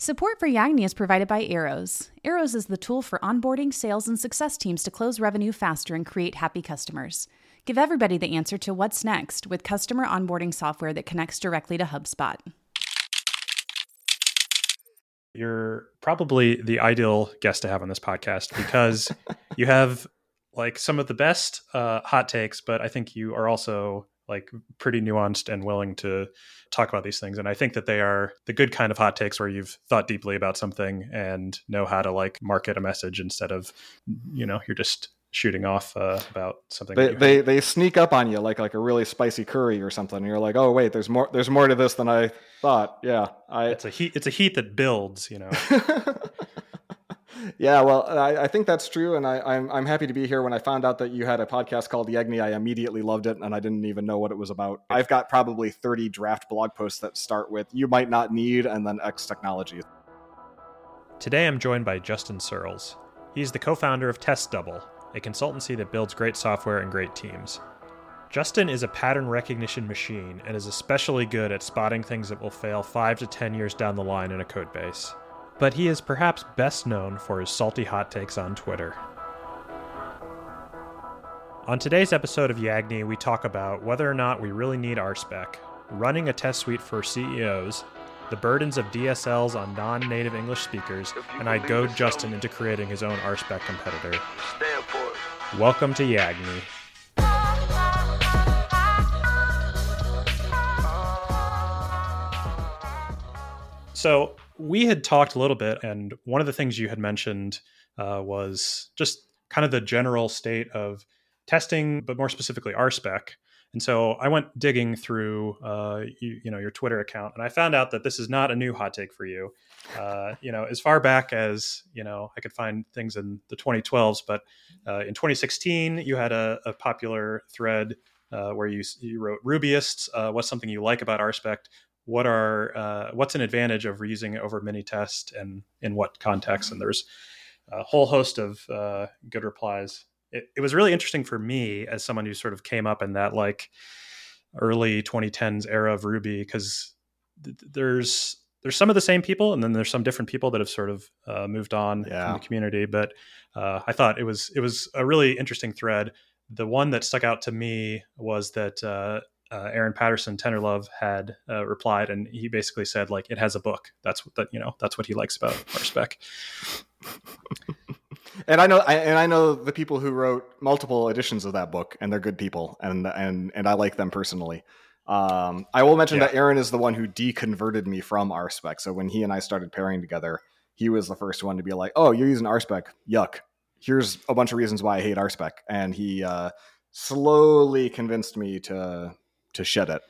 Support for Yagni is provided by Arrows. Arrows is the tool for onboarding, sales, and success teams to close revenue faster and create happy customers. Give everybody the answer to what's next with customer onboarding software that connects directly to HubSpot. You're probably the ideal guest to have on this podcast because you have like some of the best uh, hot takes, but I think you are also like pretty nuanced and willing to talk about these things. And i think that they are the good kind of hot takes where you've thought deeply about something and know how to like market a message instead of you know you're just shooting off uh, about something they, they they sneak up on you like like a really spicy curry or something. And you're like oh wait there's more there's more to this than i thought. Yeah i it's a heat it's a heat that builds you know yeah, well, I, I, think that's true, and I, am I'm, I'm happy to be here. When I found out that you had a podcast called The Yagni, I immediately loved it, and I didn't even know what it was about. I've got probably 30 draft blog posts that start with "You might not need" and then X technology. Today, I'm joined by Justin Searls. He's the co-founder of Test Double, a consultancy that builds great software and great teams. Justin is a pattern recognition machine and is especially good at spotting things that will fail five to 10 years down the line in a code base but he is perhaps best known for his salty hot takes on Twitter. On today's episode of Yagni, we talk about whether or not we really need RSpec, running a test suite for CEOs, the burdens of DSLs on non native English speakers, and I goad Justin into creating his own RSpec competitor. Welcome to Yagni. So, we had talked a little bit, and one of the things you had mentioned uh, was just kind of the general state of testing, but more specifically RSpec. And so I went digging through, uh, you, you, know, your Twitter account, and I found out that this is not a new hot take for you. Uh, you know, as far back as you know, I could find things in the 2012s, but uh, in 2016, you had a, a popular thread uh, where you you wrote Rubyists. Uh, what's something you like about RSpec? What are uh, what's an advantage of reusing it over Minitest and in what context? And there's a whole host of uh, good replies. It, it, was really interesting for me as someone who sort of came up in that like early 2010s era of ruby because th- there's there's some of the same people and then there's some different people that have sort of uh, moved on yeah. from the community. But uh, i thought it was it was a really interesting thread. The one that stuck out to me was that uh, Aaron Patterson Tenderlove had uh, replied, and he basically said like it has a book. That's what that you know that's what he likes about RSpec. and I know, I, and I know the people who wrote multiple editions of that book, and they're good people, and and and I like them personally. Um, I will mention yeah. that Aaron is the one who deconverted me from RSpec. So when he and I started pairing together, he was the first one to be like, "Oh, you're using RSpec? Yuck! Here's a bunch of reasons why I hate RSpec," and he uh, slowly convinced me to to shed it.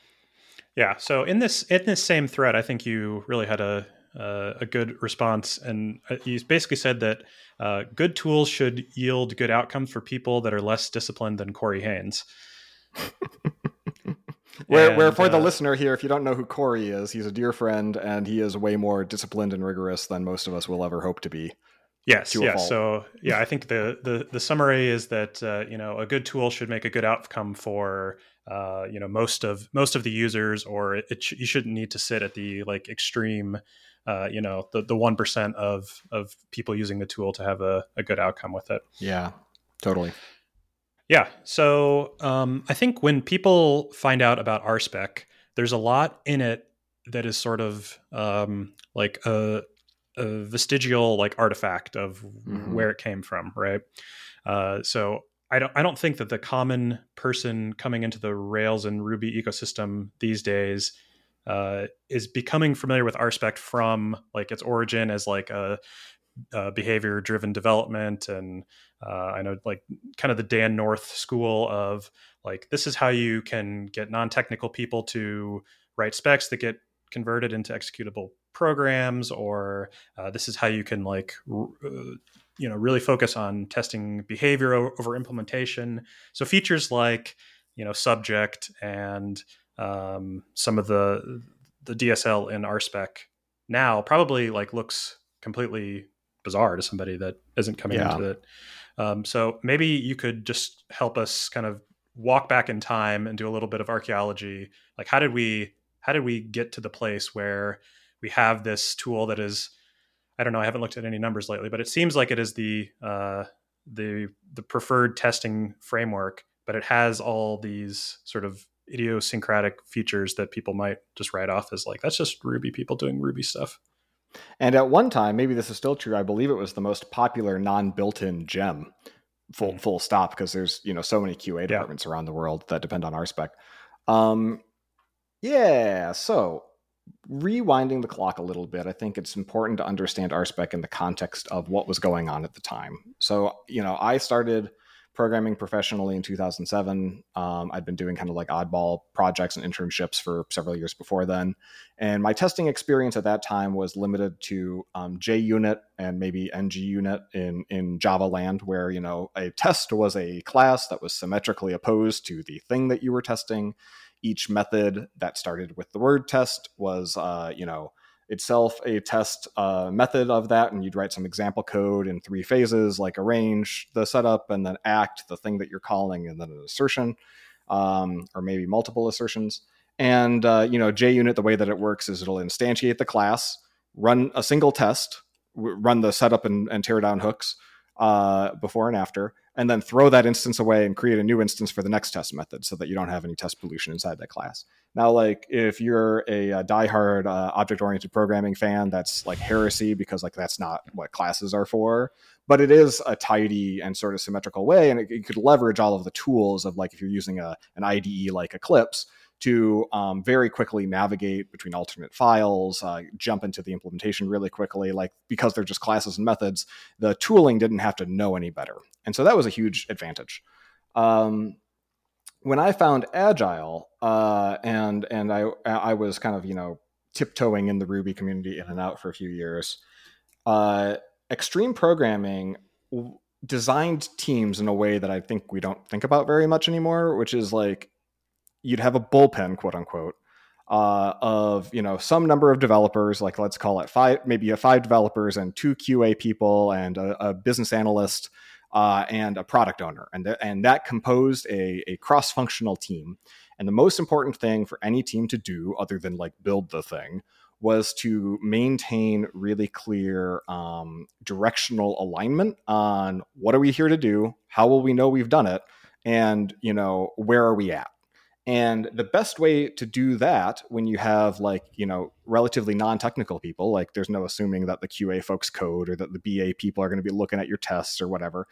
Yeah. So in this in this same thread, I think you really had a uh, a good response, and uh, you basically said that uh, good tools should yield good outcomes for people that are less disciplined than Corey Haines. where, and, where for the uh, listener here, if you don't know who Corey is, he's a dear friend, and he is way more disciplined and rigorous than most of us will ever hope to be. Yes, yeah. So yeah, I think the the the summary is that uh, you know a good tool should make a good outcome for uh, you know most of most of the users, or it, it sh- you shouldn't need to sit at the like extreme. Uh, you know the the one percent of of people using the tool to have a, a good outcome with it. Yeah, totally. Yeah. So um, I think when people find out about RSpec, there's a lot in it that is sort of um, like a, a, vestigial like artifact of mm-hmm. where it came from, right? Uh, so I don't I don't think that the common person coming into the Rails and Ruby ecosystem these days uh, is becoming familiar with RSpec from like its origin as like a, a behavior driven development. And uh, I know like kind of the Dan North school of like this is how you can get non technical people to write specs that get converted into executable programs or uh, this is how you can like r- uh, you know really focus on testing behavior over implementation. So features like you know subject and um, some of the the dsl in rspec now probably like looks completely bizarre to somebody that isn't coming yeah. into it. Um, so maybe you could just help us kind of walk back in time and do a little bit of archaeology. Like how did we how did we get to the place where we have this tool that is I don't know. I haven't looked at any numbers lately, but it seems like it is the uh, the the preferred testing framework. But it has all these sort of idiosyncratic features that people might just write off as like that's just Ruby people doing Ruby stuff. And at one time, maybe this is still true. I believe it was the most popular non-built-in gem. Full hmm. full stop because there's you know so many QA departments yeah. around the world that depend on RSpec. Um, yeah. So rewinding the clock a little bit, I think it's important to understand RSpec in the context of what was going on at the time. So you know, I started programming professionally in 2007. Um, I'd been doing kind of like oddball projects and internships for several years before then. And my testing experience at that time was limited to um, JUnit and maybe NGUnit in, in Java land, where, you know, a test was a class that was symmetrically opposed to the thing that you were testing. Each method that started with the word test was, uh, you know, itself a test uh, method of that, and you'd write some example code in three phases, like arrange the setup, and then act the thing that you're calling, and then an assertion, um, or maybe multiple assertions. And uh, you know, JUnit, the way that it works is it'll instantiate the class, run a single test, run the setup and, and tear down hooks uh, before and after, and then throw that instance away and create a new instance for the next test method so that you don't have any test pollution inside that class. Now, like if you're a, a diehard uh, object-oriented programming fan, that's like heresy because like that's not what classes are for. But it is a tidy and sort of symmetrical way, and it, you could leverage all of the tools of like if you're using a an IDE like Eclipse to um, very quickly navigate between alternate files, uh, jump into the implementation really quickly. Like because they're just classes and methods, the tooling didn't have to know any better, and so that was a huge advantage. Um, when I found Agile, uh, and and I I was kind of you know tiptoeing in the Ruby community in and out for a few years. Uh, extreme programming designed teams in a way that I think we don't think about very much anymore, which is like you'd have a bullpen, quote unquote, uh, of you know some number of developers, like let's call it five, maybe a five developers and two QA people and a, a business analyst uh, and a product owner, and th- and that composed a, a cross functional team. And the most important thing for any team to do, other than like build the thing, was to maintain really clear um, directional alignment on what are we here to do, how will we know we've done it, and you know where are we at and the best way to do that when you have like, you know, relatively non-technical people, like there's no assuming that the QA folks code or that the BA people are going to be looking at your tests or whatever,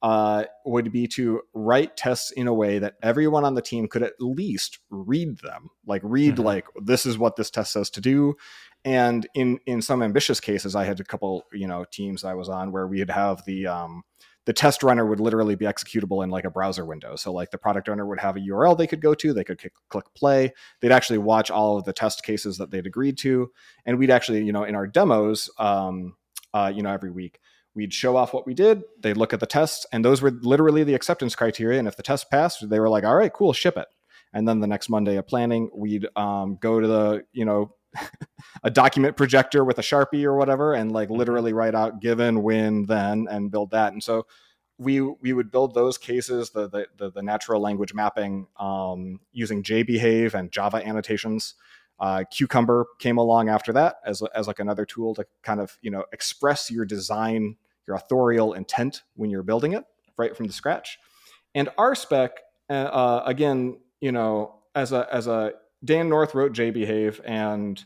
uh, would be to write tests in a way that everyone on the team could at least read them, like read mm-hmm. like this is what this test says to do. And in in some ambitious cases, I had a couple, you know, teams I was on where we'd have the um, the test runner would literally be executable in like a browser window. So like the product owner would have a URL they could go to, they could click play, they'd actually watch all of the test cases that they'd agreed to, and we'd actually, you know, in our demos, um, uh, you know, every week we'd show off what we did. They'd look at the tests and those were literally the acceptance criteria. And if the test passed they were like all right cool ship it. And then the next monday of planning we'd um, go to the you know a document projector with a sharpie or whatever and like mm-hmm. literally write out given when then and build that. And so we we would build those cases the the, the, the natural language mapping um, using jbehave and java annotations. Uh, cucumber came along after that as, as like another tool to kind of you know express your design your authorial intent when you're building it right from the scratch. And rspec uh, uh, again you know as a as a Dan North wrote J Behave, and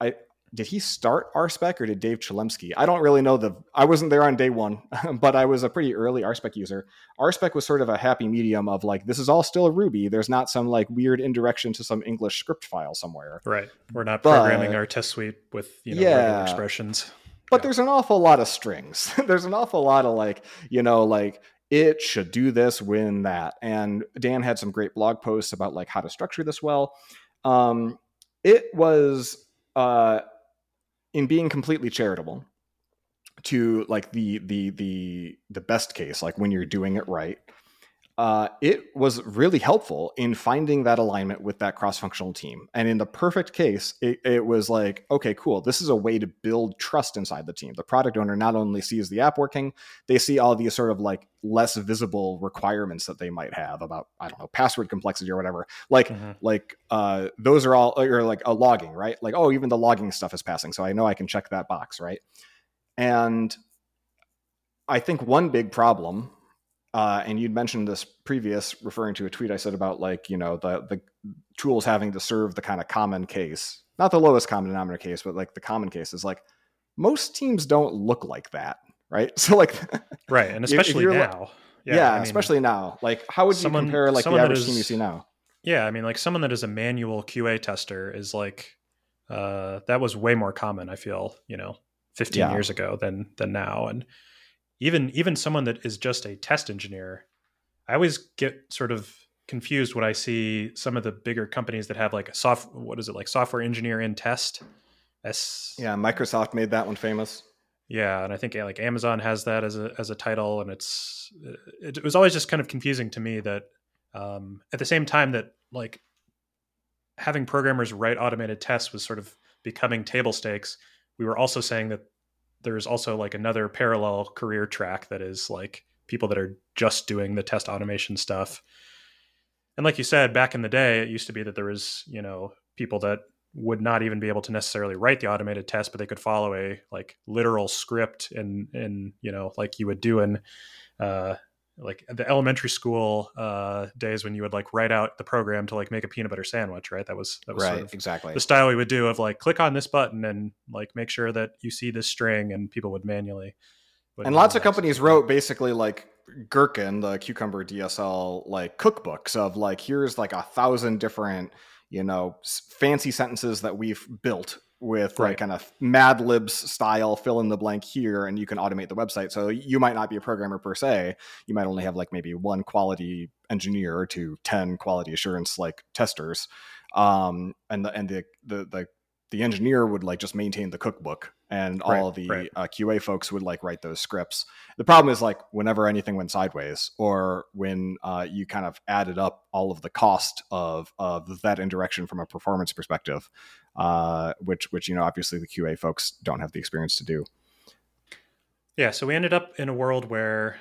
I did he start RSpec or did Dave Chelimsky? I don't really know the. I wasn't there on day one, but I was a pretty early RSpec user. RSpec was sort of a happy medium of like this is all still a Ruby. There's not some like weird indirection to some English script file somewhere. Right. We're not but, programming our test suite with you know yeah, expressions. But yeah. there's an awful lot of strings. there's an awful lot of like you know like it should do this when that. And dan had some great blog posts about like how to structure this well. Um, it was uh, in being completely charitable to like the the the the best case like when you're doing it right uh, it was really helpful in finding that alignment with that cross-functional team. And in the perfect case, it, it, was like, okay, cool. This is a way to build trust inside the team. The product owner not only sees the app working, they see all these sort of like less visible requirements that they might have about, I don't know, password complexity or whatever. Like, mm-hmm. like uh, those are all or like a logging, right? Like, oh, even the logging stuff is passing, so I know I can check that box, right? And I think one big problem, uh, and you'd mentioned this previous, referring to a tweet I said about like you know the the tools having to serve the kind of common case, not the lowest common denominator case, but like the common case is like most teams don't look like that, right? So like, right, and especially now. Yeah, yeah I mean, especially now. Like, how would someone, you compare like the average is, team you see now? Yeah, I mean, like someone that is a manual QA tester is like uh, that was way more common. I feel you know, 15 yeah. years ago than than now, and even even someone that is just a test engineer, I always get sort of confused when I see some of the bigger companies that have like a soft what is it like software engineer in test. S yeah, Microsoft made that one famous. Yeah, and I think like Amazon has that as a as a title, and it's it, it was always just kind of confusing to me that um, at the same time that like having programmers write automated tests was sort of becoming table stakes, we were also saying that there's also like another parallel career track that is like people that are just doing the test automation stuff. And like you said, back in the day, it used to be that there was, you know, people that would not even be able to necessarily write the automated test, but they could follow a like literal script and and you know like you would do in uh, like the elementary school uh, days when you would like write out the program to like make a peanut butter sandwich, right? That was that was right, sort of exactly the style we would do of like click on this button and like make sure that you see this string, and people would manually. and lots of companies wrote basically like Gherkin, the Cucumber DSL like cookbooks of like here's like a thousand different you know fancy sentences that we've built with right. like kind of Mad Libs style fill in the blank here, and you can automate the website. So you might not be a programmer per se. You might only have like maybe one quality engineer to ten quality assurance like testers, um, and the and the the the the engineer would like just maintain the cookbook and right, all the right. uh, QA folks would like write those scripts. The problem is like whenever anything went sideways or when uh, you kind of added up all of the cost of of that indirection from a performance perspective, uh, which which you know obviously the QA folks don't have the experience to do. Yeah, so we ended up in a world where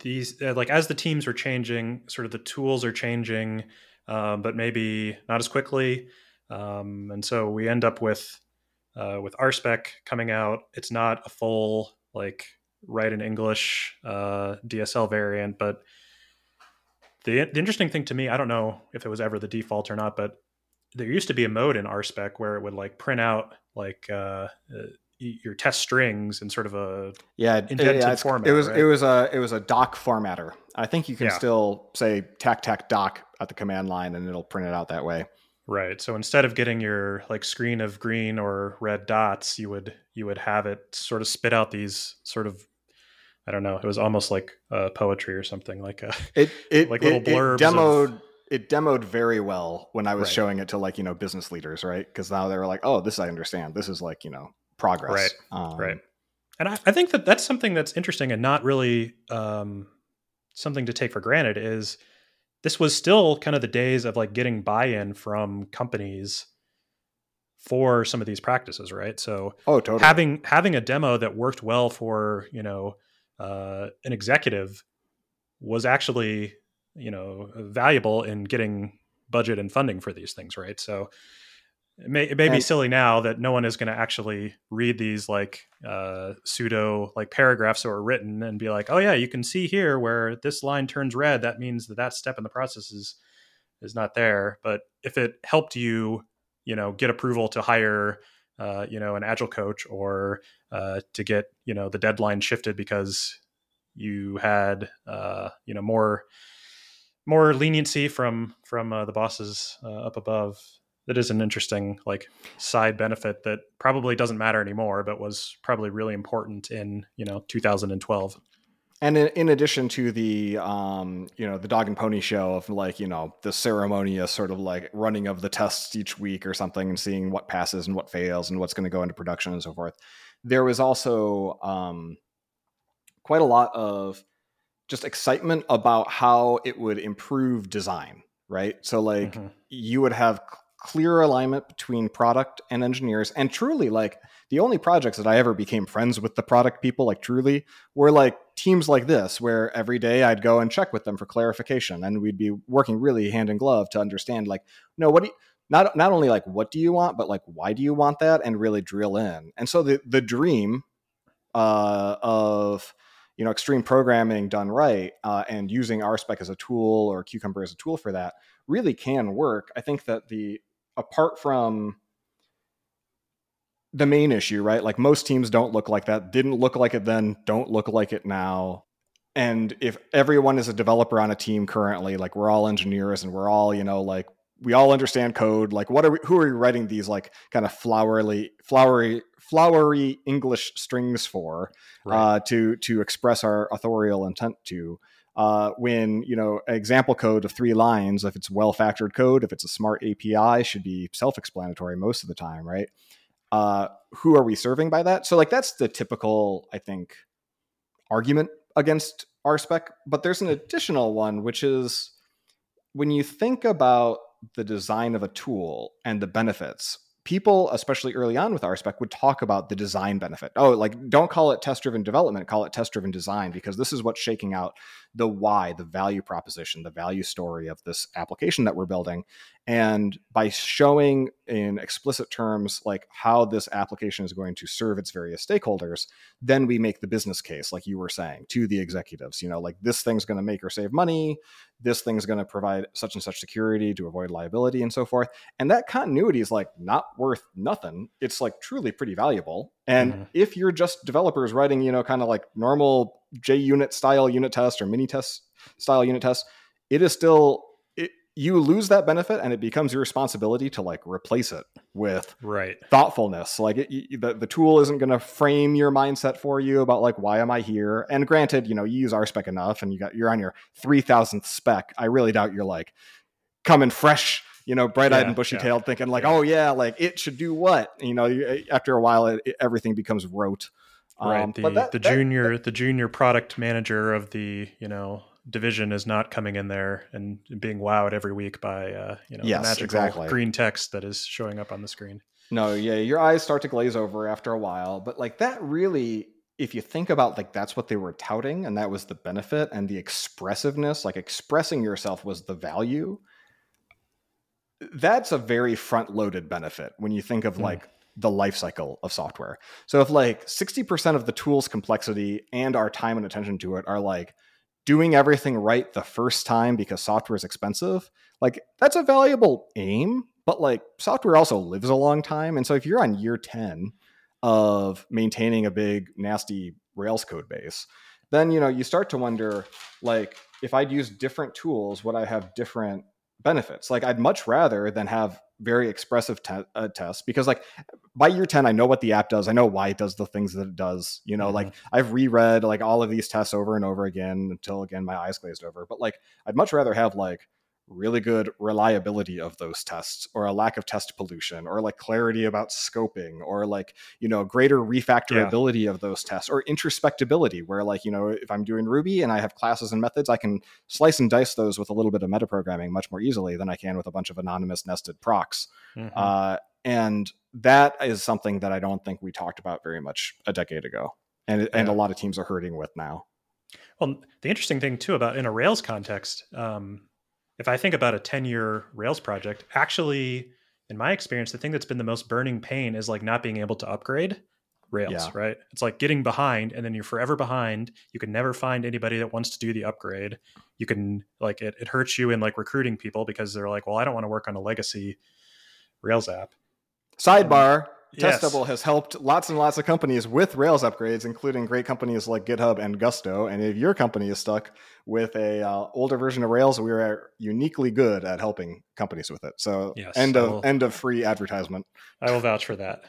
these uh, like as the teams were changing, sort of the tools are changing, um, but maybe not as quickly. Um, and so we end up with uh, with RSpec coming out. It's not a full like write in English uh, DSL variant, but the the interesting thing to me, I don't know if it was ever the default or not, but there used to be a mode in RSpec where it would like print out like uh, uh your test strings in sort of a yeah indented yeah, format. It was right? it was a it was a doc formatter. I think you can yeah. still say tac tac doc at the command line and it'll print it out that way. Right. So instead of getting your like screen of green or red dots, you would you would have it sort of spit out these sort of I don't know. It was almost like uh, poetry or something like a it it like little it, blurbs. It demoed of, it demoed very well when I was right. showing it to like you know business leaders, right? Because now they were like, oh, this I understand. This is like you know progress. Right. Um, right. And I, I think that that's something that's interesting and not really um, something to take for granted is this was still kind of the days of like getting buy-in from companies for some of these practices, right? So oh, totally. having having a demo that worked well for you know uh, an executive was actually you know valuable in getting budget and funding for these things, right? So it may, it may be silly now that no one is going to actually read these like uh, pseudo like paragraphs that were written and be like, oh yeah, you can see here where this line turns red. That means that that step in the process is is not there. But if it helped you, you know, get approval to hire, uh, you know, an agile coach or uh, to get you know the deadline shifted because you had uh, you know more more leniency from from uh, the bosses uh, up above that is an interesting like side benefit that probably doesn't matter anymore, but was probably really important in you know 2012. And in, in addition to the um, you know the dog and pony show of like you know the ceremonious sort of like running of the tests each week or something and seeing what passes and what fails and what's going to go into production and so forth, there was also um, quite a lot of just excitement about how it would improve design right so like mm-hmm. you would have clear alignment between product and engineers and truly like the only projects that i ever became friends with the product people like truly were like teams like this where every day i'd go and check with them for clarification and we'd be working really hand in glove to understand like no what do you not not only like what do you want, but like why do you want that, and really drill in. And so the the dream uh, of you know extreme programming done right uh, and using RSpec as a tool or Cucumber as a tool for that really can work. I think that the apart from the main issue, right? Like most teams don't look like that. Didn't look like it then, don't look like it now. And if everyone is a developer on a team currently, like we're all engineers and we're all, you know, like we all understand code. Like what are we who are we writing these like kind of flowery flowery flowery English strings for right. uh, to to express our authorial intent to? Uh, when you know example code of three lines if it's well factored code if it's a smart api should be self-explanatory most of the time right uh, who are we serving by that? So like that's the typical, I think, argument against RSpec. But there's an additional one, which is when you think about the design of a tool and the benefits, people, especially early on with RSpec, would talk about the design benefit. Oh, like don't call it test driven development, call it test driven design, because this is what's shaking out the why, the value proposition, the value story of this application that we're building. And by showing in explicit terms like how this application is going to serve its various stakeholders, then we make the business case, like you were saying, to the executives. You know, like this thing's going to make or save money, this thing's going to provide such and such security to avoid liability and so forth. And that continuity is like not worth nothing. It's like truly pretty valuable. And mm-hmm. if you're just developers writing, you know, kind of like normal JUnit style unit test or mini test style unit test, it is still you lose that benefit and it becomes your responsibility to like replace it with right. thoughtfulness. Like it, the, the tool isn't going to frame your mindset for you about like why am i here? And granted you know you use RSpec enough and you got you're on your 3000th spec. I really doubt you're like coming fresh you know bright-eyed yeah, and bushy-tailed yeah. thinking like yeah. oh yeah like it should do what? You know after a while it, it, everything becomes rote. Right um, the, that, the junior that, the junior product manager of the you know division is not coming in there and being wowed every week by uh, you know yes, magical exactly. green text that is showing up on the screen. No, yeah, your eyes start to glaze over after a while, but like that really if you think about like that's what they were touting and that was the benefit and the expressiveness, like expressing yourself was the value. That's a very front-loaded benefit when you think of mm. like the life cycle of software. So if like 60% of the tool's complexity and our time and attention to it are like doing everything right the first time because software is expensive, like that's a valuable aim, but like software also lives a long time. And so if you're on year 10 of maintaining a big, nasty Rails code base, then you know you start to wonder like if I'd use different tools, would I have different benefits? Like I'd much rather than have very expressive te- uh, tests because like by year 10 i know what the app does i know why it does the things that it does you know mm-hmm. like i've reread like all of these tests over and over again until again my eyes glazed over but like i'd much rather have like really good reliability of those tests or a lack of test pollution or like clarity about scoping or like you know greater refactorability yeah. of those tests or introspectability where like you know if i'm doing ruby and i have classes and methods i can slice and dice those with a little bit of metaprogramming much more easily than i can with a bunch of anonymous nested procs mm-hmm. uh, and that is something that i don't think we talked about very much a decade ago and, yeah. and a lot of teams are hurting with now well the interesting thing too about in a rails context um, if I think about a 10 year Rails project, actually, in my experience, the thing that's been the most burning pain is like not being able to upgrade Rails, yeah. right? It's like getting behind and then you're forever behind. You can never find anybody that wants to do the upgrade. You can like it, it hurts you in like recruiting people because they're like, well, I don't want to work on a legacy Rails app. Sidebar Yes. Test Double has helped lots and lots of companies with Rails upgrades, including great companies like GitHub and Gusto. And if your company is stuck with a uh, older version of Rails, we are uniquely good at helping companies with it. So yes, end of will, end of free advertisement. I will vouch for that.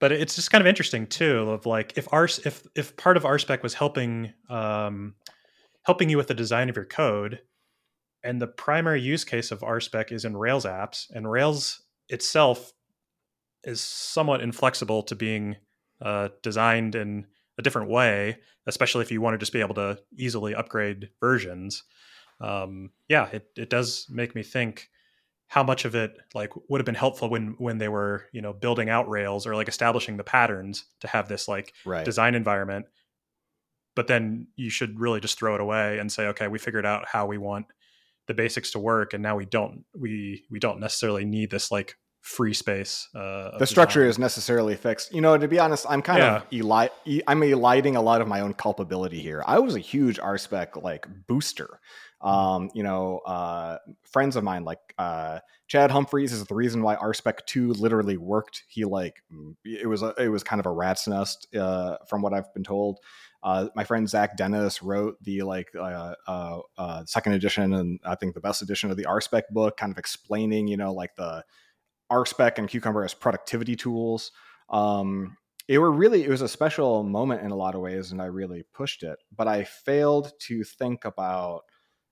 But it's just kind of interesting too, of like if our if if part of RSpec was helping um, helping you with the design of your code, and the primary use case of RSpec is in Rails apps, and Rails itself is somewhat inflexible to being uh, designed in a different way, especially if you want to just be able to easily upgrade versions. Um, yeah, it, it does make me think how much of it like would have been helpful when when they were you know building out Rails or like establishing the patterns to have this like right. design environment. But then you should really just throw it away and say, okay, we figured out how we want the basics to work and now we don't we we don't necessarily need this like free space uh, the structure design. is necessarily fixed you know to be honest i'm kind yeah. of eli- i'm eliding a lot of my own culpability here i was a huge rspec like booster um, you know, uh, friends of mine like uh, Chad Humphries is the reason why RSpec two literally worked. He like it was a, it was kind of a rat's nest uh, from what I've been told. Uh, my friend Zach Dennis wrote the like uh, uh, uh, second edition and I think the best edition of the RSpec book, kind of explaining you know like the RSpec and Cucumber as productivity tools. Um, it were really it was a special moment in a lot of ways, and I really pushed it. But I failed to think about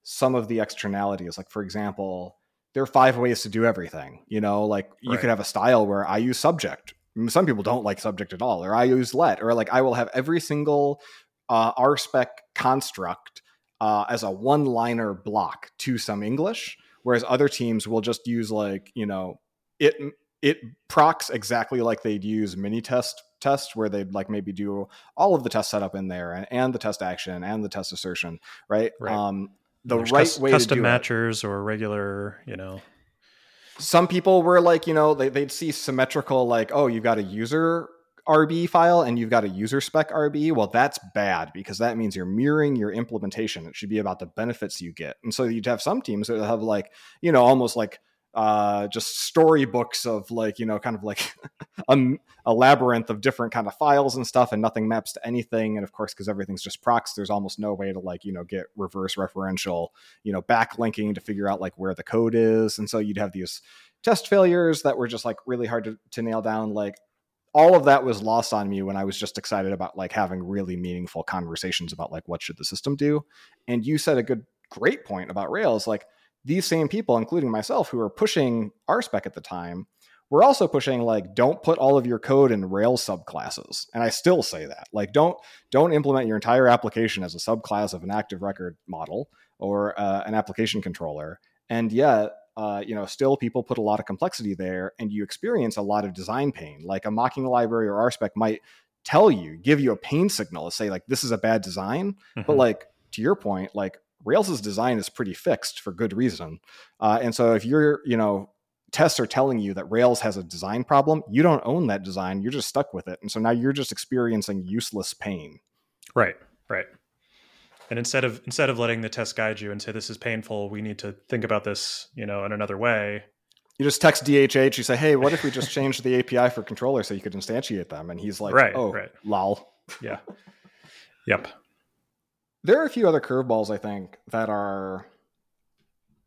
some of the externalities. Like for example, there are five ways to do everything. You know, like you right. could have a style where I use subject some people don't like subject at all or i use let or like i will have every single uh, rspec construct uh, as a one liner block to some english whereas other teams will just use like you know it it procs exactly like they'd use mini test test where they'd like maybe do all of the test setup in there and, and the test action and the test assertion right, right. um the There's right way custom to do matchers it. or regular you know some people were like, you know, they, they'd see symmetrical, like, oh, you've got a user RB file and you've got a user spec RB. Well, that's bad because that means you're mirroring your implementation. It should be about the benefits you get. And so you'd have some teams that have like, you know, almost like uh, just storybooks of like you know kind of like a, a, labyrinth of different kind of files and stuff and nothing maps to anything and of course because everything's just procs there's almost no way to like you know get reverse referential you know backlinking to figure out like where the code is and so you'd have these test failures that were just like really hard to, to nail down like all of that was lost on me when I was just excited about like having really meaningful conversations about like what should the system do. And you said a good great point about Rails like these same people, including myself, who were pushing RSpec at the time, were also pushing like don't put all of your code in Rails subclasses. And I still say that. Like don't don't implement your entire application as a subclass of an active record model or uh, an application controller. And yet, uh, you know, still people put a lot of complexity there, and you experience a lot of design pain. Like a mocking library or RSpec might tell you, give you a pain signal to say like this is a bad design, mm-hmm. but like to your point, like Rails's design is pretty fixed for good reason. Uh, and so if you're, you know, tests are telling you that Rails has a design problem, you don't own that design. You're just stuck with it. And so now you're just experiencing useless pain. Right. Right. And instead of instead of letting the test guide you and say this is painful, we need to think about this, you know, in another way. You just text DHH. You say, "Hey, what if we just change the API for controllers so you could instantiate them?" And he's like, right, "Oh, right. lol." Yeah. Yep there are a few other curveballs I think that are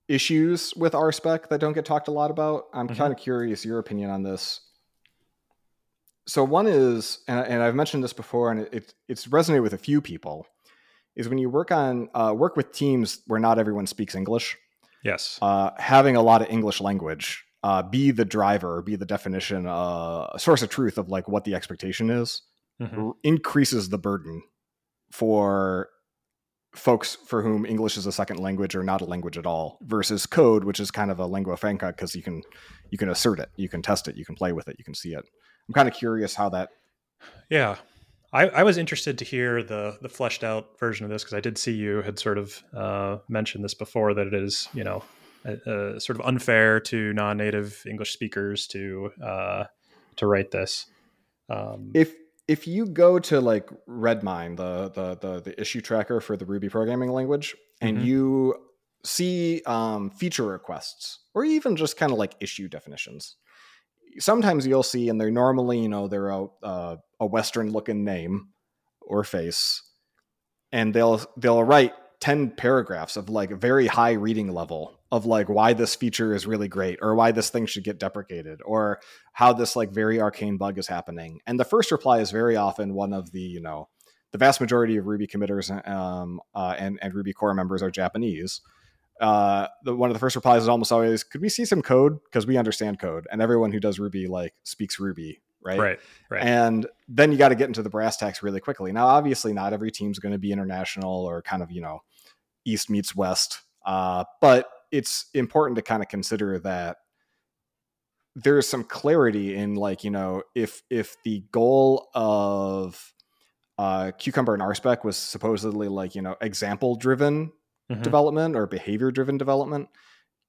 issues with RSpec that don't get talked a lot about. I'm mm-hmm. kind of curious your opinion on this. So one is, and, and I've mentioned this before, and it, it's resonated with a few people, is when you work on uh, work with teams where not everyone speaks English. Yes, uh, having a lot of English language uh, be the driver, be the definition, uh, source of truth of like what the expectation is, mm-hmm. increases the burden for folks for whom English is a second language or not a language at all versus code, which is kind of a lingua franca because you can you can assert it, you can test it, you can play with it, you can see it. I'm kind of curious how that. Yeah, I, I was interested to hear the the fleshed out version of this because I did see you had sort of uh, mentioned this before that it is you know a sort of unfair to non-native English speakers to uh, to write this. Um, if if you go to like Redmine, the the the, the issue tracker for the Ruby programming language, and mm-hmm. you see um, feature requests or even just kind of like issue definitions, sometimes you'll see, and they're normally you know they're a uh, a Western looking name or face, and they'll they'll write 10 paragraphs of like very high reading level of like why this feature is really great or why this thing should get deprecated or how this like very arcane bug is happening and the first reply is very often one of the you know the vast majority of ruby committers um, uh, and, and ruby core members are japanese uh, the, one of the first replies is almost always could we see some code because we understand code and everyone who does ruby like speaks ruby right? Right. Right. And then you got to get into the brass tacks really quickly. Now, obviously, not every team's going to be international or kind of you know East meets West. Uh, but it's important to kind of consider that there's some clarity in like you know if if the goal of uh, cucumber and rspec was supposedly like you know example driven mm-hmm. development or behavior driven development,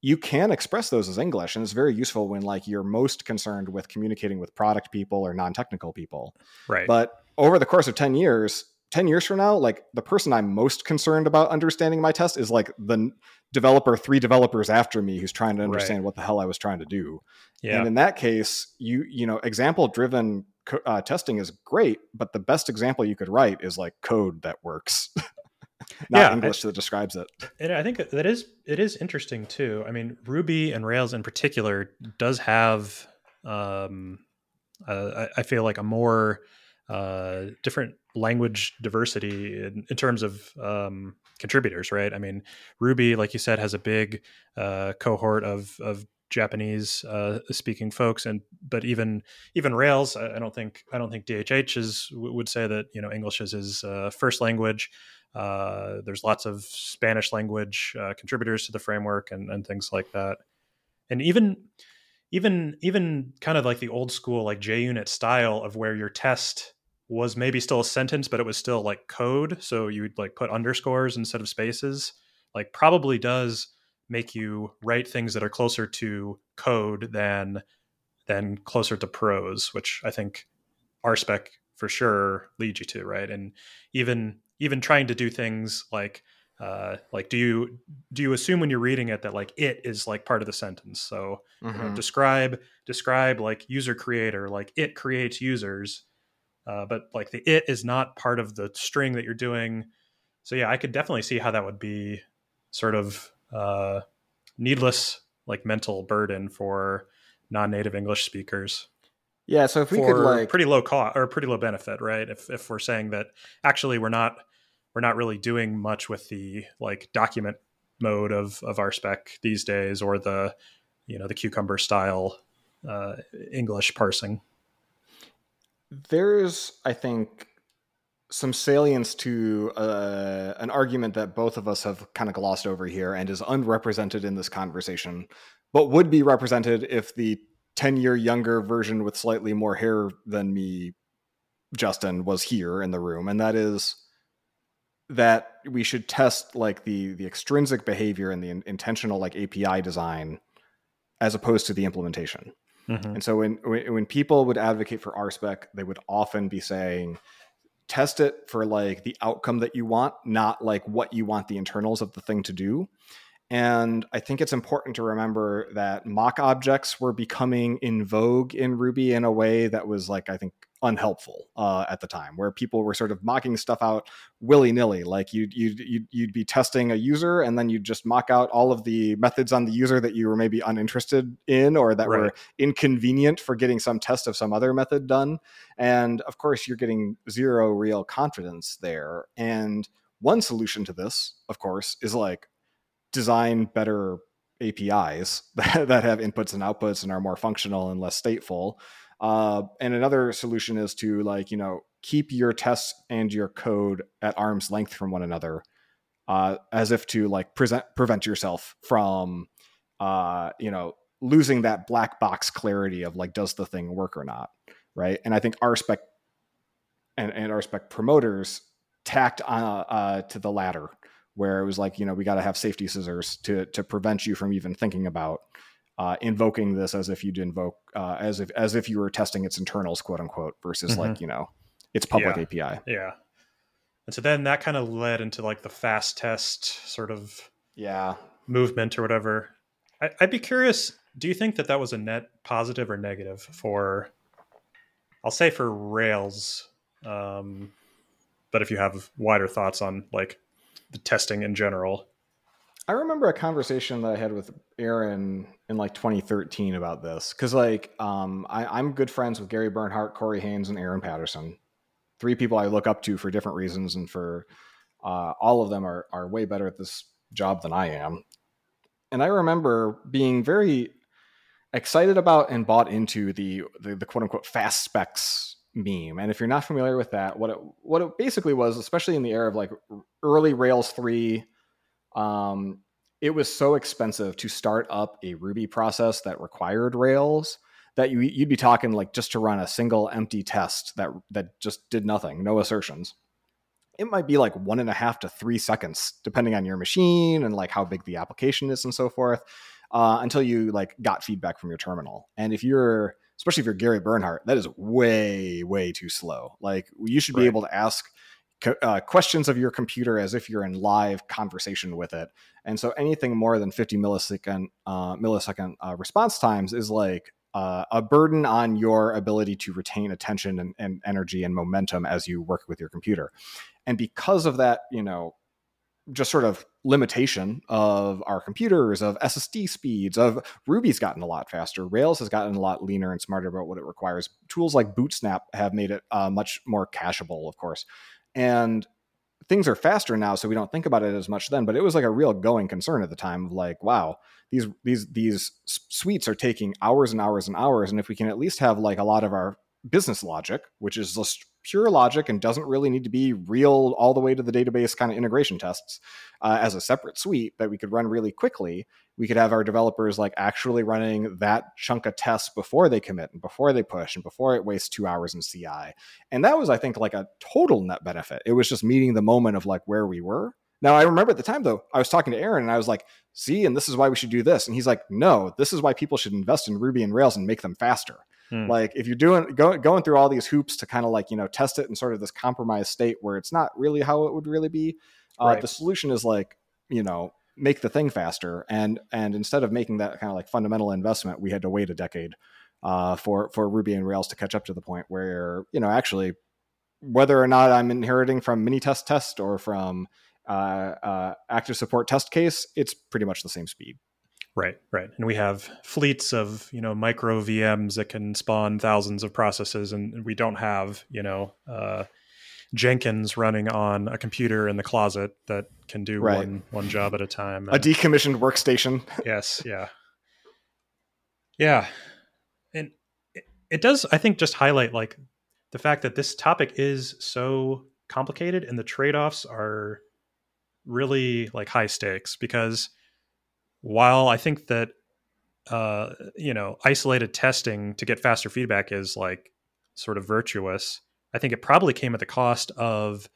you can express those as English. And it's very useful when like you're most concerned with communicating with product people or non-technical people. Right. But over the course of 10 years, 10 years from now, like the person I'm most concerned about understanding my test is like the developer three developers after me who's trying to understand right. what the hell I was trying to do. Yeah. And in that case, you you know, example driven uh, testing is great, but the best example you could write is like code that works. Not yeah, English that describes it. And I think that is it is interesting too. I mean, Ruby and Rails in particular does have um, uh, I, I feel like a more uh, different language diversity in, in terms of um, contributors, right? I mean, Ruby, like you said, has a big uh, cohort of of Japanese uh, speaking folks, and but even even Rails, I, don't think I don't think DHH is would say that you know English is his uh, first language. Uh, there's lots of Spanish language uh, contributors to the framework and, and things like that, and even even even kind of like the old school like JUnit style of where your test was maybe still a sentence, but it was still like code. So you'd like put underscores instead of spaces. Like probably does make you write things that are closer to code than than closer to prose, which I think RSpec for sure leads you to, right? And even even trying to do things like uh, like do you do you assume when you're reading it that like it is like part of the sentence so mm-hmm. you know, mm-hmm. describe describe like user creator like it creates users uh, but like the it is not part of the string that you're doing. So yeah, I could definitely see how that would be sort of uh, needless like mental burden for non-native English speakers. Yeah, so if we could like pretty low cost or pretty low benefit, right? If if we're saying that actually we're not we're not really doing much with the like document mode of of RSpec these days or the you know the cucumber style uh, English parsing there's, I think, some salience to uh, an argument that both of us have kind of glossed over here and is unrepresented in this conversation, but would be represented if the 10 year younger version with slightly more hair than me, Justin, was here in the room. And that is that we should test like the the extrinsic behavior and the in- intentional like API design as opposed to the implementation. Mm-hmm. And so when, when people would advocate for RSpec, they would often be saying, test it for like the outcome that you want, not like what you want the internals of the thing to do. And I think it's important to remember that mock objects were becoming in vogue in Ruby in a way that was like, I think, unhelpful uh, at the time, where people were sort of mocking stuff out willy nilly. Like you'd, you'd, you'd, you'd be testing a user and then you'd just mock out all of the methods on the user that you were maybe uninterested in or that right. were inconvenient for getting some test of some other method done. And of course, you're getting zero real confidence there. And one solution to this, of course, is like design better APIs that, that have inputs and outputs and are more functional and less stateful uh, and another solution is to like you know keep your tests and your code at arm's length from one another, uh, as if to like present prevent yourself from uh, you know losing that black box clarity of like does the thing work or not, right? And I think RSpec and, and RSpec promoters tacked uh, uh, to the latter, where it was like you know we got to have safety scissors to to prevent you from even thinking about uh, invoking this as if you'd invoke uh, as if as if you were testing its internals, quote unquote, versus mm-hmm. like you know its public yeah. API. Yeah. And so then that kind of led into like the fast test sort of yeah movement or whatever. I, I'd be curious. Do you think that that was a net positive or negative for? I'll say for Rails, um, but if you have wider thoughts on like the testing in general, I remember a conversation that I had with Aaron in like 2013 about this because like um, I, am good friends with Gary Bernhardt, Corey Haines, and Aaron Patterson. Three people I look up to for different reasons, and for uh, all of them are are way better at this job than I am. And I remember being very excited about and bought into the the, the quote unquote fast specs meme. And if you're not familiar with that, what it what it basically was, especially in the era of like early Rails three um, it was so expensive to start up a Ruby process that required Rails that you you'd be talking like just to run a single empty test that that just did nothing, no assertions. it might be like one and a half to three seconds, depending on your machine and like how big the application is and so forth, uh, until you like got feedback from your terminal. And if you're, especially if you're Gary Bernhardt, that is way, way too slow. Like you should be able to ask uh, questions of your computer as if you're in live conversation with it. And so anything more than 50 millisecond uh, millisecond uh, response times is like uh, a burden on your ability to retain attention and, and, energy and momentum as you work with your computer. And because of that, you know, just sort of limitation of our computers, of SSD speeds, of Ruby's gotten a lot faster. Rails has gotten a lot leaner and smarter about what it requires. Tools like Bootsnap have made it uh, much more cacheable, of course. And things are faster now, so we don't think about it as much then. But it was like a real going concern at the time of like, wow, these these these suites are taking hours and hours and hours, and if we can at least have like a lot of our business logic, which is just pure logic and doesn't really need to be real all the way to the database kind of integration tests uh, as a separate suite that we could run really quickly we could have our developers like actually running that chunk of tests before they commit and before they push and before it wastes two hours in ci and that was i think like a total net benefit. It was just meeting the moment of like where we were. Now i remember at the time though i was talking to aaron and i was like see and this is why we should do this. And he's like no this is why people should invest in ruby and rails and make them faster Hmm. Like if you're doing go, going through all these hoops to kind of like you know test it in sort of this compromised state where it's not really how it would really be, uh, right. the solution is like you know make the thing faster and and instead of making that kind of like fundamental investment, we had to wait a decade uh, for for Ruby and Rails to catch up to the point where you know actually whether or not I'm inheriting from Minitest test or from uh, uh, active support test case, it's pretty much the same speed. Right, right. And we have fleets of, you know, micro VMs that can spawn thousands of processes and we don't have, you know, uh, Jenkins running on a computer in the closet that can do right. one one job at a time. And, a decommissioned workstation. yes, yeah. Yeah. And it, it does I think just highlight like the fact that this topic is so complicated and the trade-offs are really like high stakes because while I think that uh, you know isolated testing to get faster feedback is like sort of virtuous, I think it probably came at the cost of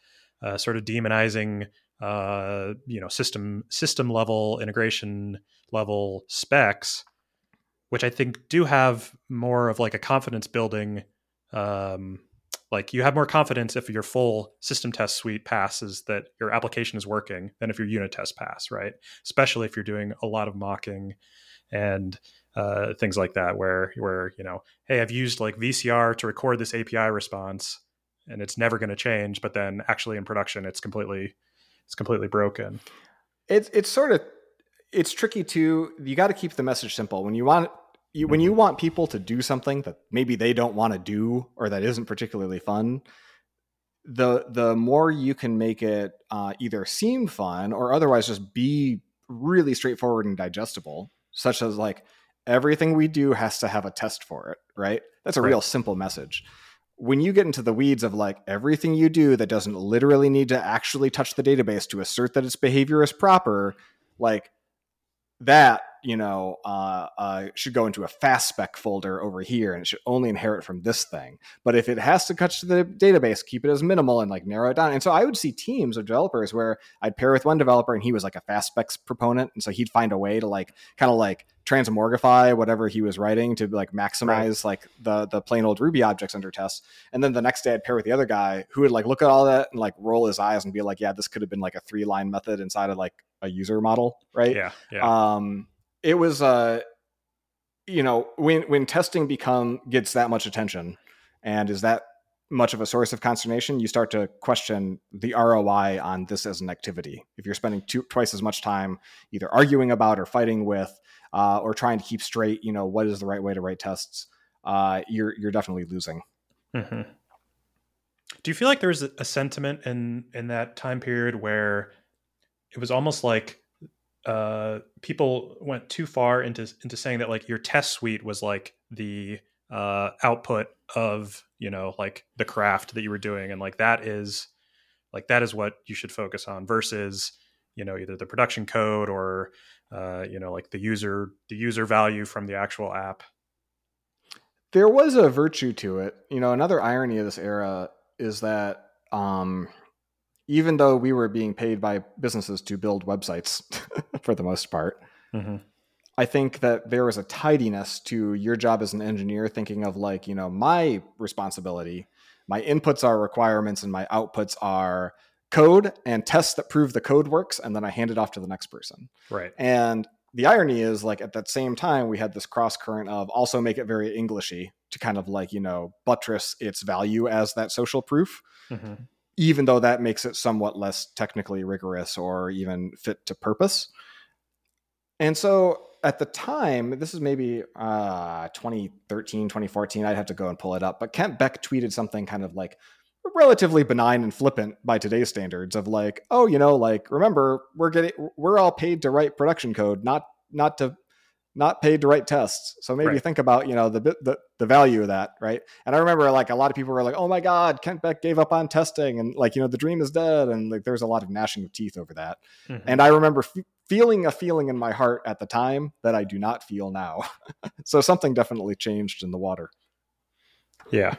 uh, sort of demonizing uh, you know system system level integration level specs, which I think do have more of like a confidence building um, like you have more confidence if your full system test suite passes that your application is working than if your unit test pass right? Especially if you're doing a lot of mocking and uh, things like that where where you know hey i've used like vcr to record this api response and it's never going to change but then actually in production it's completely it's completely broken. It's it's sort of it's tricky too. You got to keep the message simple. When you want you, when you mm-hmm. want people to do something that maybe they don't want to do or that isn't particularly fun, the the more you can make it uh, either seem fun or otherwise just be really straightforward and digestible, such as like everything we do has to have a test for it, right? That's a right. real simple message. When you get into the weeds of like everything you do that doesn't literally need to actually touch the database to assert that its behavior is proper, like that you know, uh, uh, should go into a fast spec folder over here and it should only inherit from this thing. But if it has to touch the database, keep it as minimal and like narrow it down. And so I would see teams of developers where I'd pair with one developer and he was like a fast specs proponent. And so he'd find a way to like kind of like transmorgify whatever he was writing to like maximize right. like the the plain old Ruby objects under tests. And then the next day I'd pair with the other guy who would like look at all that and like roll his eyes and be like, yeah, this could have been like a three line method inside of like a user model, right? Yeah. yeah. Um, it was uh you know when when testing become gets that much attention and is that much of a source of consternation you start to question the roi on this as an activity if you're spending two, twice as much time either arguing about or fighting with uh, or trying to keep straight you know what is the right way to write tests uh, you're you're definitely losing mm-hmm. do you feel like there's a sentiment in in that time period where it was almost like uh, people went too far into into saying that like your test suite was like the uh, output of you know like the craft that you were doing, and like that is like that is what you should focus on versus you know either the production code or uh, you know like the user the user value from the actual app. There was a virtue to it. You know, another irony of this era is that um, even though we were being paid by businesses to build websites for the most part, mm-hmm. I think that there is a tidiness to your job as an engineer, thinking of like, you know, my responsibility, my inputs are requirements and my outputs are code and tests that prove the code works. And then I hand it off to the next person. Right. And the irony is like at that same time, we had this cross current of also make it very Englishy to kind of like, you know, buttress its value as that social proof. Mm-hmm even though that makes it somewhat less technically rigorous or even fit to purpose. And so at the time, this is maybe uh, 2013, 2014, I'd have to go and pull it up, but Kent Beck tweeted something kind of like relatively benign and flippant by today's standards of like, oh, you know, like remember, we're getting we're all paid to write production code, not not to not paid to write tests. So maybe right. think about, you know, the, the, the value of that. Right. And I remember like a lot of people were like, oh my God, Kent Beck gave up on testing and like, you know, the dream is dead. And like, there's a lot of gnashing of teeth over that. Mm-hmm. And I remember f- feeling a feeling in my heart at the time that I do not feel now. so something definitely changed in the water. Yeah.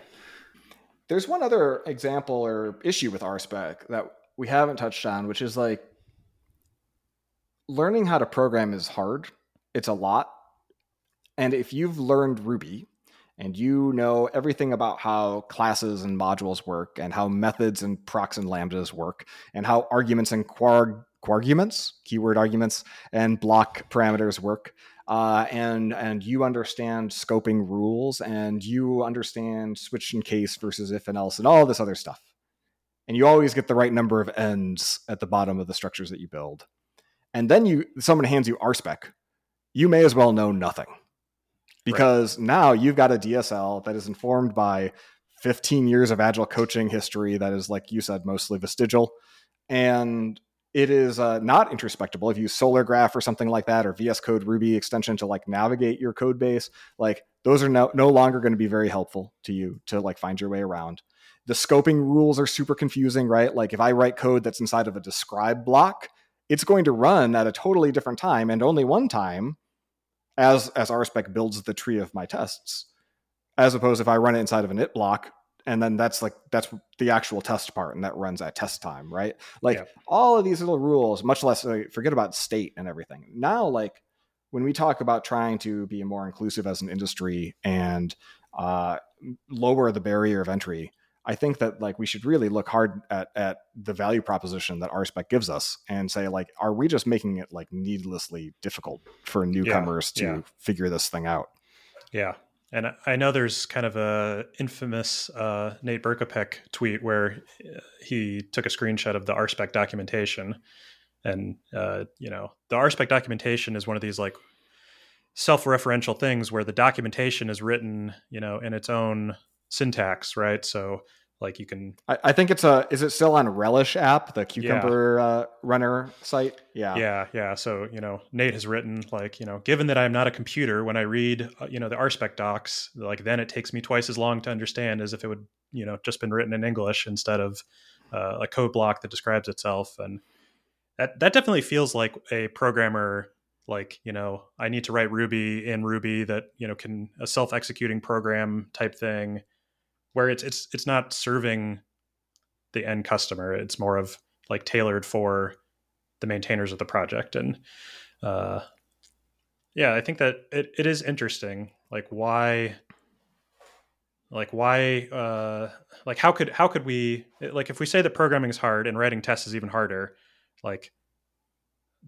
There's one other example or issue with RSpec that we haven't touched on, which is like learning how to program is hard it's a lot. And if you've learned Ruby and you know everything about how classes and modules work and how methods and procs and lambdas work and how arguments and kwarg arguments, keyword arguments, and block parameters work. Uh, and and you understand scoping rules and you understand switch and case versus if and else and all this other stuff. And you always get the right number of ends at the bottom of the structures that you build. And then you someone hands you RSpec, you may as well know nothing because right. now you've got a DSL that is informed by 15 years of agile coaching history that is, like you said, mostly vestigial. And it is uh, not introspectable. If you use Solargraph or something like that, or VS Code Ruby extension to like navigate your code base, like those are no, no longer going to be very helpful to you to like find your way around. The scoping rules are super confusing, right? Like if I write code that's inside of a describe block, it's going to run at a totally different time and only one time as as RSpec builds the tree of my tests, as opposed if I run it inside of an it block and then that's like that's the actual test part and that runs at test time, right? Like yeah. all of these little rules, much less forget about state and everything. Now, like when we talk about trying to be more inclusive as an industry and uh, lower the barrier of entry, I think that like we should really look hard at at the value proposition that RSpec gives us and say like, are we just making it like needlessly difficult for newcomers yeah, to yeah. figure this thing out? Yeah. And I know there's kind of a infamous uh, Nate Berkopec tweet where uh, he took a screenshot of the RSpec documentation, and uh, you know the RSpec documentation is one of these like self-referential things where the documentation is written, you know, in its own syntax, right? So like you can. I, I, think it's a. Is it still on Relish app, the Cucumber yeah. uh, runner site? Yeah. Yeah, yeah. So you know, Nate has written like you know, given that I'm not a computer, when I read uh, you know the RSpec docs, like then it takes me twice as long to understand as if it would you know just been written in English instead of uh, a code block that describes itself, and that that definitely feels like a programmer like you know i need to write ruby in ruby that you know can a self-executing program type thing where it's it's it's not serving the end customer. It's more of like tailored for the maintainers of the project. And uh, yeah, I think that it, it is interesting. Like why like why uh like how could how could we like if we say that programming is hard and writing tests is even harder like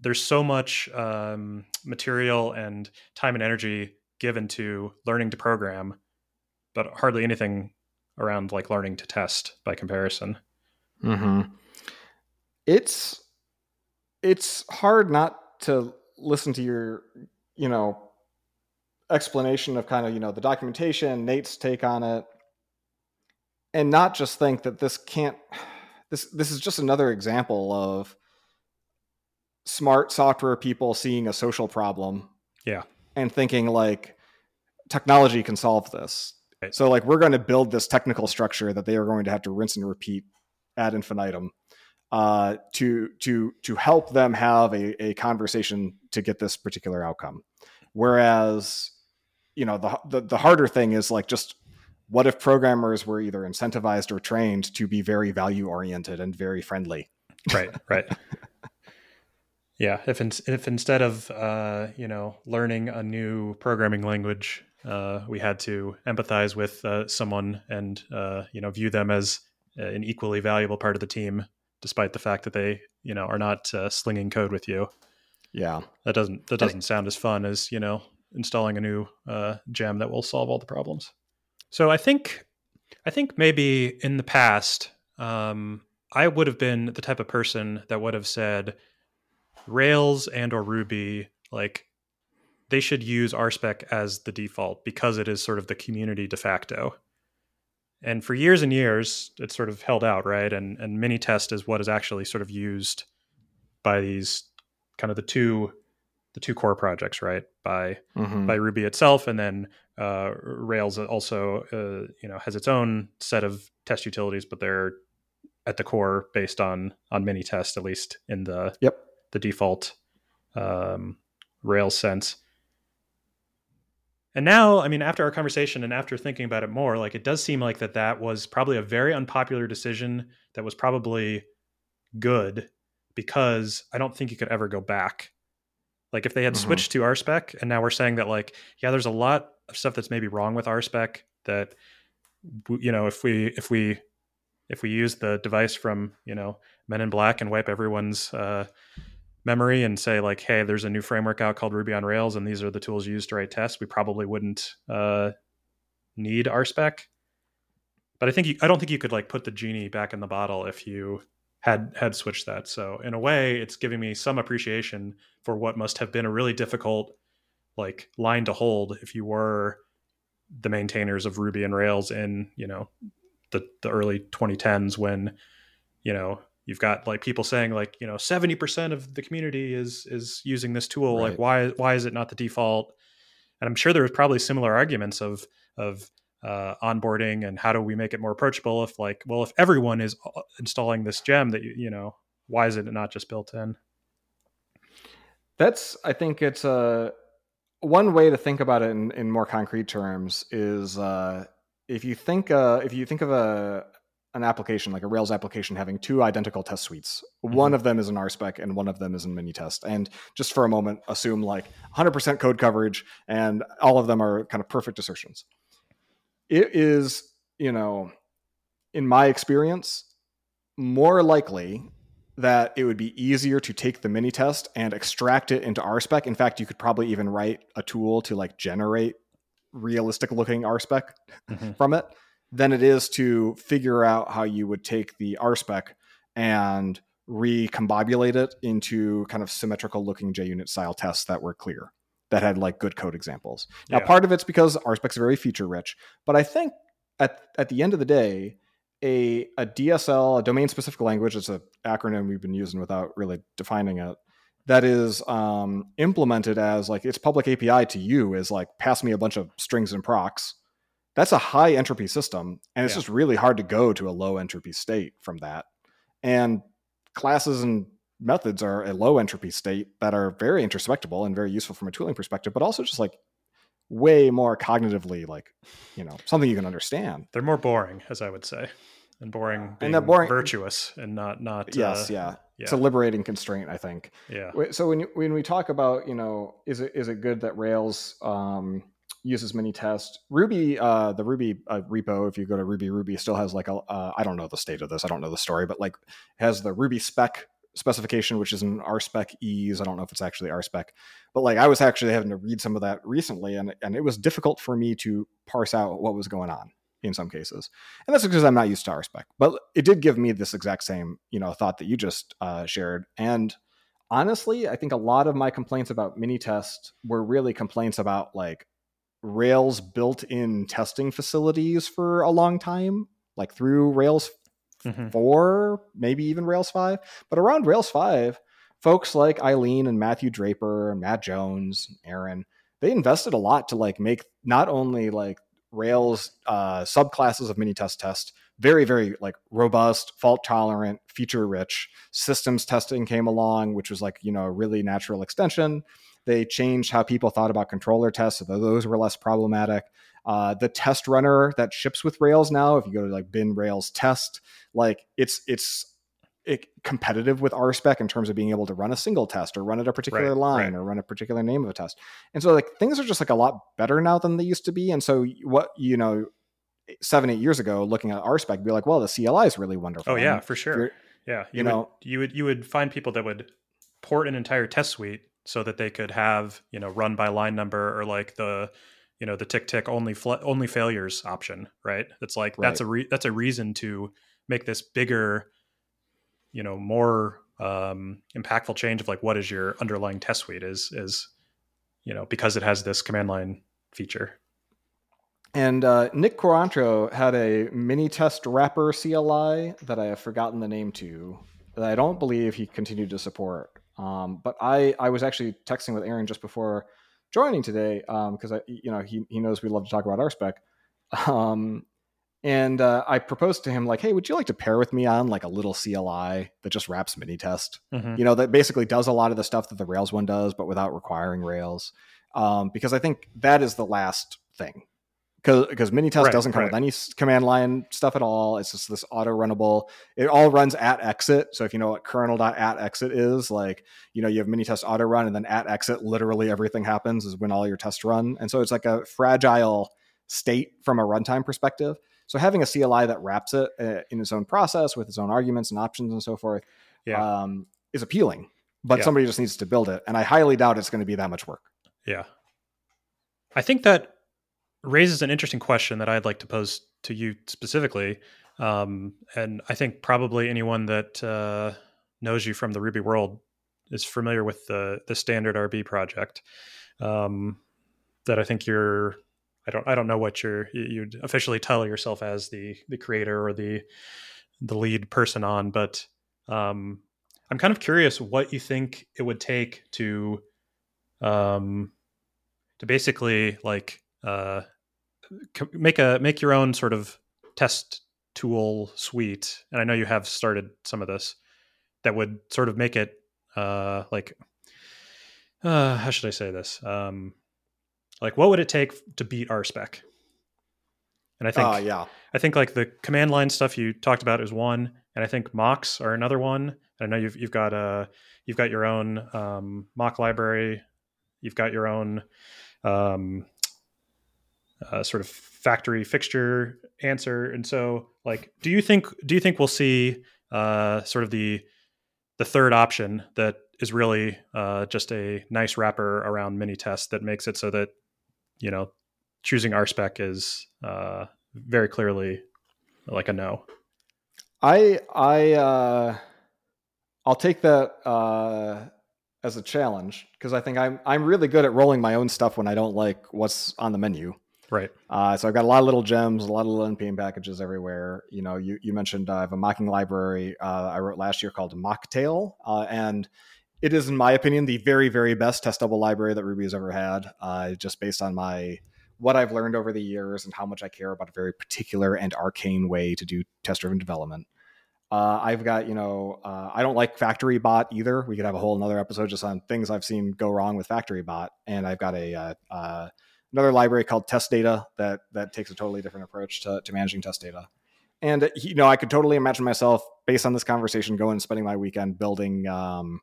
there's so much um, material and time and energy given to learning to program but hardly anything around like learning to test by comparison. Mm-hmm. It's it's hard not to listen to your you know explanation of kind of you know the documentation, Nate's take on it, and not just think that this can't. This this is just another example of smart software people seeing a social problem. Yeah. And thinking like technology can solve this so like we're going to build this technical structure that they are going to have to rinse and repeat ad infinitum uh, to to to help them have a, a conversation to get this particular outcome. Whereas, you know, the, the the harder thing is like just what if programmers were either incentivized or trained to be very value oriented and very friendly? Right, right. yeah, if in, if instead of uh, you know learning a new programming language, uh, we had to empathize with uh, someone and uh, you know view them as an equally valuable part of the team, despite the fact that they you know are not uh, slinging code with you. Yeah, that doesn't that doesn't sound as fun as you know installing a new uh, gem that will solve all the problems. So I think I think maybe in the past um, I would have been the type of person that would have said Rails and or Ruby like they should use RSpec as the default because it is sort of the community de facto. And for years and years, it's sort of held out, right? And and Minitest is what is actually sort of used by these kind of the two the two core projects, right? By mm-hmm. by Ruby itself, and then uh, Rails also uh, you know has its own set of test utilities, but they're at the core based on on Minitest, at least in the yep the default um, Rails sense. And now, I mean, after our conversation and after thinking about it more, like it does seem like that that was probably a very unpopular decision that was probably good because I don't think you could ever go back like if they had mm-hmm. switched to RSpec and now we're saying that like, yeah, there's a lot of stuff that's maybe wrong with RSpec that you know, if we if we if we use the device from, you know, Men in Black and wipe everyone's uh, memory and say like, hey, there's a new framework out called Ruby on Rails and these are the tools used to write tests, we probably wouldn't uh, need RSpec. But I think you, I don't think you could like put the genie back in the bottle if you had had switched that. So in a way, it's giving me some appreciation for what must have been a really difficult like line to hold if you were the maintainers of Ruby and Rails in you know the the early 2010s when you know you've got like people saying like you know 70% of the community is is using this tool right. like why why is it not the default and i'm sure there was probably similar arguments of of uh, onboarding and how do we make it more approachable if like well if everyone is uh, installing this gem that you, you know why is it not just built in that's i think it's a uh, one way to think about it in, in more concrete terms is uh, if you think uh, if you think of a an application like a Rails application having two identical test suites. Mm-hmm. One of them is an RSpec and one of them is in Minitest. And just for a moment, assume like 100% code coverage and all of them are kind of perfect assertions it is, you know, in my experience, more likely that it would be easier to take the Minitest and extract it into RSpec. In fact, you could probably even write a tool to like generate realistic looking RSpec mm-hmm. from it than it is to figure out how you would take the RSpec and recombobulate it into kind of symmetrical looking JUnit style tests that were clear that had like good code examples. Now, yeah. part of it's because RSpec's very feature rich, but I think at at the end of the day, a a DSL, a domain specific language, it's an acronym we've been using without really defining it. That is um, implemented as like its public API to you is like pass me a bunch of strings and procs. That's a high entropy system, and it's yeah. just really hard to go to a low entropy state from that. And classes and methods are a low entropy state that are very introspectable and very useful from a tooling perspective, but also just like way more cognitively like you know something you can understand. They're more boring, as I would say, and boring and that boring virtuous and not not yes uh, yeah. yeah. It's a liberating constraint, I think. Yeah. So when when we talk about you know is it is it good that Rails um, uses Minitest. Ruby, uh, the Ruby uh, repo, if you go to Ruby, Ruby still has like a uh, I don't know the state of this. I don't know the story, but like has the Ruby spec specification, which is an RSpec ease. I don't know if it's actually RSpec, but like I was actually having to read some of that recently, and and it was difficult for me to parse out what was going on in some cases, and that's because I'm not used to RSpec. But it did give me this exact same you know thought that you just uh, shared, and honestly, I think a lot of my complaints about mini Minitest were really complaints about like Rails built-in testing facilities for a long time, like through Rails mm-hmm. four, maybe even Rails five. But around Rails five, folks like Eileen and Matthew Draper and Matt Jones, Aaron, they invested a lot to like make not only like Rails uh, subclasses of Minitest test test very very like robust fault tolerant feature rich systems testing came along which was like you know a really natural extension They changed how people thought about controller tests, so those were less problematic. Uh, the test runner that ships with Rails now, if you go to like bin Rails test, like it's it's it, competitive with RSpec in terms of being able to run a single test or run at a particular Right, line right. or run a particular name of a test. And so like things are just like a lot better now than they used to be. And so what you know, seven eight years ago, looking at RSpec, be like, well, the CLI is really wonderful. Oh yeah, for sure. Yeah, you you, know- you would you would find people that would port an entire test suite so that they could have you know run by line number or like the you know the tick tick only fl- only failures option, right? It's like that's a re- that's a reason to make this bigger, you know, more um, impactful change of like what is your underlying test suite is is you know because it has this command line feature. And uh, Nick Quaranto had a Minitest wrapper CLI that I have forgotten the name to that I don't believe he continued to support. Um, but I, I was actually texting with Aaron just before joining today because I you know he, he knows we love to talk about RSpec. Um, and uh, I proposed to him like, hey, would you like to pair with me on like a little CLI that just wraps Minitest? Mhm. you know that basically does a lot of the stuff that the rails one does but without requiring rails um, because i think that is the last thing because minitest Right, doesn't come with any command line stuff at all it's just this auto runnable it all runs at exit so if you know what kernel.at exit is like you know you have minitest auto run and then at exit literally everything happens is when all your tests run and so it's like a fragile state from a runtime perspective so having a cli that wraps it uh, in its own process with its own arguments and options and so forth Yeah, um, is appealing, but Yeah. somebody just needs to build it. And I highly doubt it's going to be that much work. Yeah. I think that raises an interesting question that I'd like to pose to you specifically. Um, and I think probably anyone that uh, knows you from the Ruby world is familiar with the the standard RB project. Um, that I think you're. I don't. I don't know what you're. you- You'd officially title yourself as the the creator or the the lead person on, but um, I'm kind of curious what you think it would take to um, to basically like uh, make a make your own sort of test tool suite. And I know you have started some of this that would sort of make it uh, like uh, how should I say this? Um, like what would it take to beat RSpec? And I think Uh, yeah. I think like the command line stuff you talked about is one, and I think mocks are another one. I know you've you've got uh you've got your own um, mock library, you've got your own um, uh, sort of factory fixture answer, and so like, do you think do you think we'll see uh, sort of the the third option that is really uh, just a nice wrapper around Minitest that makes it so that you know choosing RSpec is uh, very clearly like a no. I I uh, I'll take that uh, as a challenge because I think I'm I'm really good at rolling my own stuff when I don't like what's on the menu. Right. Uh, so I've got a lot of little gems, a lot of little npm packages everywhere. You know, you you mentioned uh, I have a mocking library uh, I wrote last year called Mocktail, uh, and it is, in my opinion, the very very best test double library that Ruby has ever had. Uh, just based on my what I've learned over the years and how much I care about a very particular and arcane way to do test driven development. Uh, I've got, you know, uh, I don't like Factory Bot either. We could have a whole another episode just on things I've seen go wrong with Factory Bot. And I've got a uh, uh, another library called Test Data that that takes a totally different approach to, to managing test data. And you know, I could totally imagine myself, based on this conversation, going and spending my weekend building, um,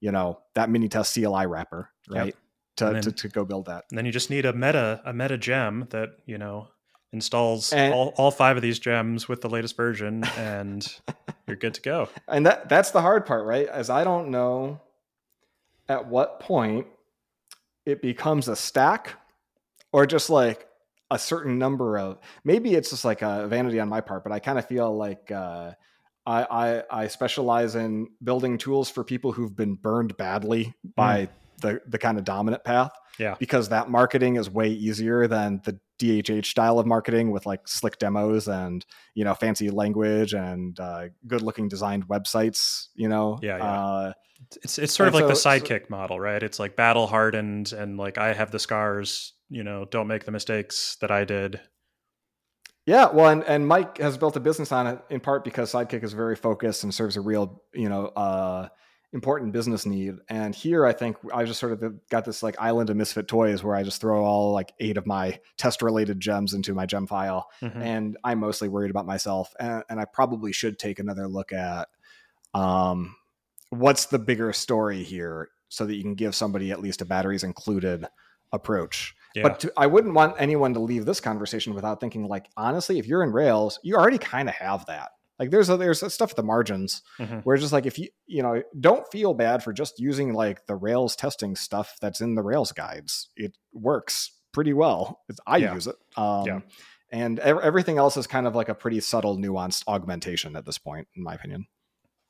you know, that Minitest CLI wrapper, Yep. right? To, then- to to go build that. And then you just need a meta a meta gem that you know installs And- all, all five of these gems with the latest version, and you're good to go. and that that's the hard part right as i don't know at what point it becomes a stack or just like a certain number of maybe it's just like a vanity on my part but i kind of feel like uh, I, I i specialize in building tools for people who've been burned badly by the the kind of dominant path Yeah. because that marketing is way easier than the DHH style of marketing with like slick demos and you know fancy language and uh, good looking designed websites. You know, Yeah, yeah. Uh, It's it's sort of like the so- so- Sidekiq model, right? It's like battle hardened and like I have the scars. You know, don't make the mistakes that I did. yeah. Well, and, and Mike has built a business on it in part because Sidekiq is very focused and serves a real you know uh, important business need. And here, I think I just sort of got this like island of misfit toys where I just throw all like eight of my test related gems into my gem file. Mm-hmm. And I'm mostly worried about myself. And, and, I probably should take another look at um, what's the bigger story here so that you can give somebody at least a batteries included approach. Yeah. But to, I wouldn't want anyone to leave this conversation without thinking like, honestly, if you're in Rails, you already kind of have that. Like there's a, there's a stuff at the margins mm-hmm. where just like if you you know don't feel bad for just using like the Rails testing stuff that's in the Rails guides. It works pretty well. It's, I yeah. use it. Um, yeah. And everything else is kind of like a pretty subtle, nuanced augmentation at this point, in my opinion.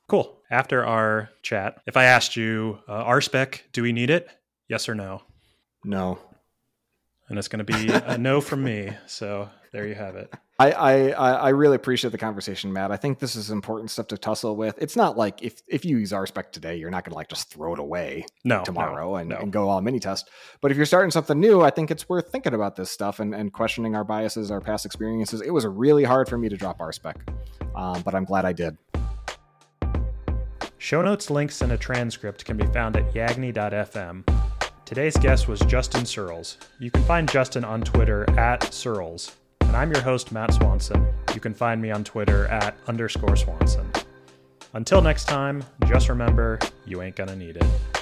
Cool. After our chat, if I asked you, uh, RSpec, do we need it? Yes or no? No. And it's going to be a no from me. So there you have it. I, I I really appreciate the conversation, Matt. I think this is important stuff to tussle with. It's not like if if you use RSpec today, you're not going to like just throw it away no, tomorrow no, and, no. and, go all Minitest. But if you're starting something new, I think it's worth thinking about this stuff and, and questioning our biases, our past experiences. It was really hard for me to drop RSpec, um, but I'm glad I did. Show notes, links, and a transcript can be found at yagni.fm. Today's guest was Justin Searls. You can find Justin on Twitter at Searls and I'm your host, Matt Swanson. You can find me on Twitter at underscore Swanson. Until next time, just remember, you ain't gonna need it.